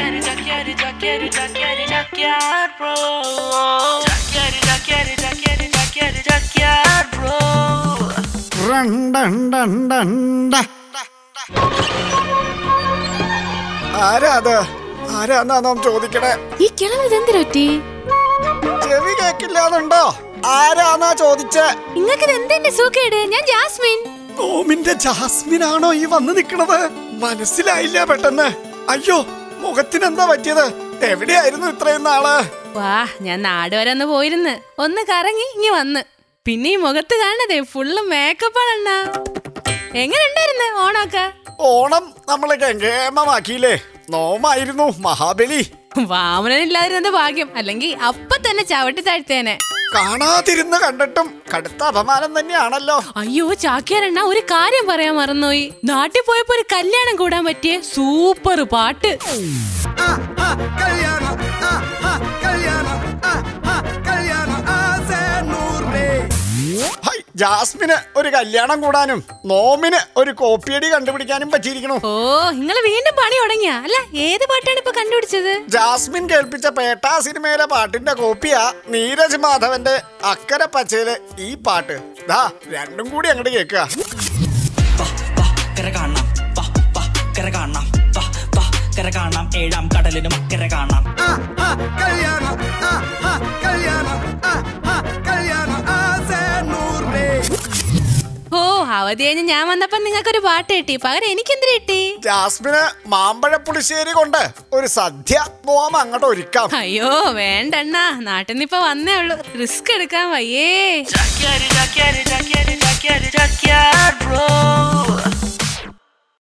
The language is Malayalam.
Jaqueiro, Jaqueiro, Jaqueiro, Jaqueiro, Jaqueiro, bro. Jaqueiro, Jaqueiro, Jaqueiro, Jaqueiro, Jaqueiro, bro. റണ്ടണ്ടണ്ടണ്ട. ആരാ അത് ആരാന്നാ നാം ചോദിക്കണേ. ഈ കിളവ് ഇതെന്തിനൊറ്റി ചെവി കേക്കില്ലാന്നുണ്ടോ? ആരാന്നാ ചോദിച്ചേ? നിങ്ങൾക്ക് ഇതെന്തെന്റെ സൂക്കേട്? ഞാൻ ജാസ്മിൻ. ഓമിന്റെ ജാസ്മിൻ ആണോ ഈ വന്ന് നിക്കണത്? മനസ്സിലായില്ല പെട്ടെന്ന്. അയ്യോ മുഖത്തിനെന്താ പറ്റിയത്? എവിടെയായിരുന്നു ഇത്രയും നാൾ? വാ ഞാൻ നാട് വരെ ഒന്ന് പോയിരുന്ന്. ഒന്ന് കറങ്ങി ഇങ്ങി വന്ന്. പിന്നെ ഈ മുഖത്ത് കാണതേ ഫുള്ള് മേക്കപ്പാണ് എങ്ങനെ ഉണ്ടായിരുന്നു ഓണമൊക്കെ? ഓണം നമ്മളെ ഗംഗേമമാക്കിയില്ലേ? നോമായിരുന്നു മഹാബലി. വാമനനില്ലാതിരുന്നത് ഭാഗ്യം. അല്ലെങ്കിൽ അപ്പൊ തന്നെ ചവിട്ടി താഴ്ത്തേനെ കാണാതിരുന്ന് കണ്ടിട്ടും കടുത്ത അപമാനം തന്നെയാണല്ലോ. അയ്യോ ചാക്യാരണ്ണ ഒരു കാര്യം പറയാൻ മറന്നുപോയി. നാട്ടിൽ പോയപ്പോ ഒരു കല്യാണം കൂടാൻ പറ്റിയ സൂപ്പർ പാട്ട്. ഹൈ, ജാസ്മിന് ഒരു കല്യാണം കൂടാനും നോമിന് ഒരു കോപ്പിയടി കണ്ടുപിടിക്കാനും പറ്റിയിരിക്കണു ഓ നിങ്ങൾ വീണ്ടും പണി തുടങ്ങിയ? അല്ല ഏത് പാട്ടാണ് ഇപ്പൊ കണ്ടുപിടിച്ചത്? ജാസ്മിൻ കേൾപ്പിച്ച പേട്ടാ സിനിമയിലെ പാട്ടിന്റെ കോപ്പിയാ നീരജ് മാധവന്റെ അക്കരെ പച്ചയിലെ ഈ പാട്ട്. ദാ രണ്ടും കൂടി അങ്ങോട്ട് കേൾക്കുക. കാണാം. ഏഴാം കടലിനും അക്കരെ കാണാം. അവധി കഴിഞ്ഞ് ഞാൻ വന്നപ്പോ നിങ്ങൾക്കൊരു പാട്ട് കിട്ടി. പകരം എനിക്കെന്തിനു കിട്ടി? ജാസ്മിന് മാമ്പഴ പുളിശ്ശേരി കൊണ്ട് ഒരു സദ്യ പോവാം അങ്ങോട്ട് ഒരുക്കാം. അയ്യോ വേണ്ടണ്ണാ. നാട്ടിൽ നിന്ന് ഇപ്പൊ വന്നേ ഉള്ളൂ. റിസ്ക് എടുക്കാൻ വയ്യേ.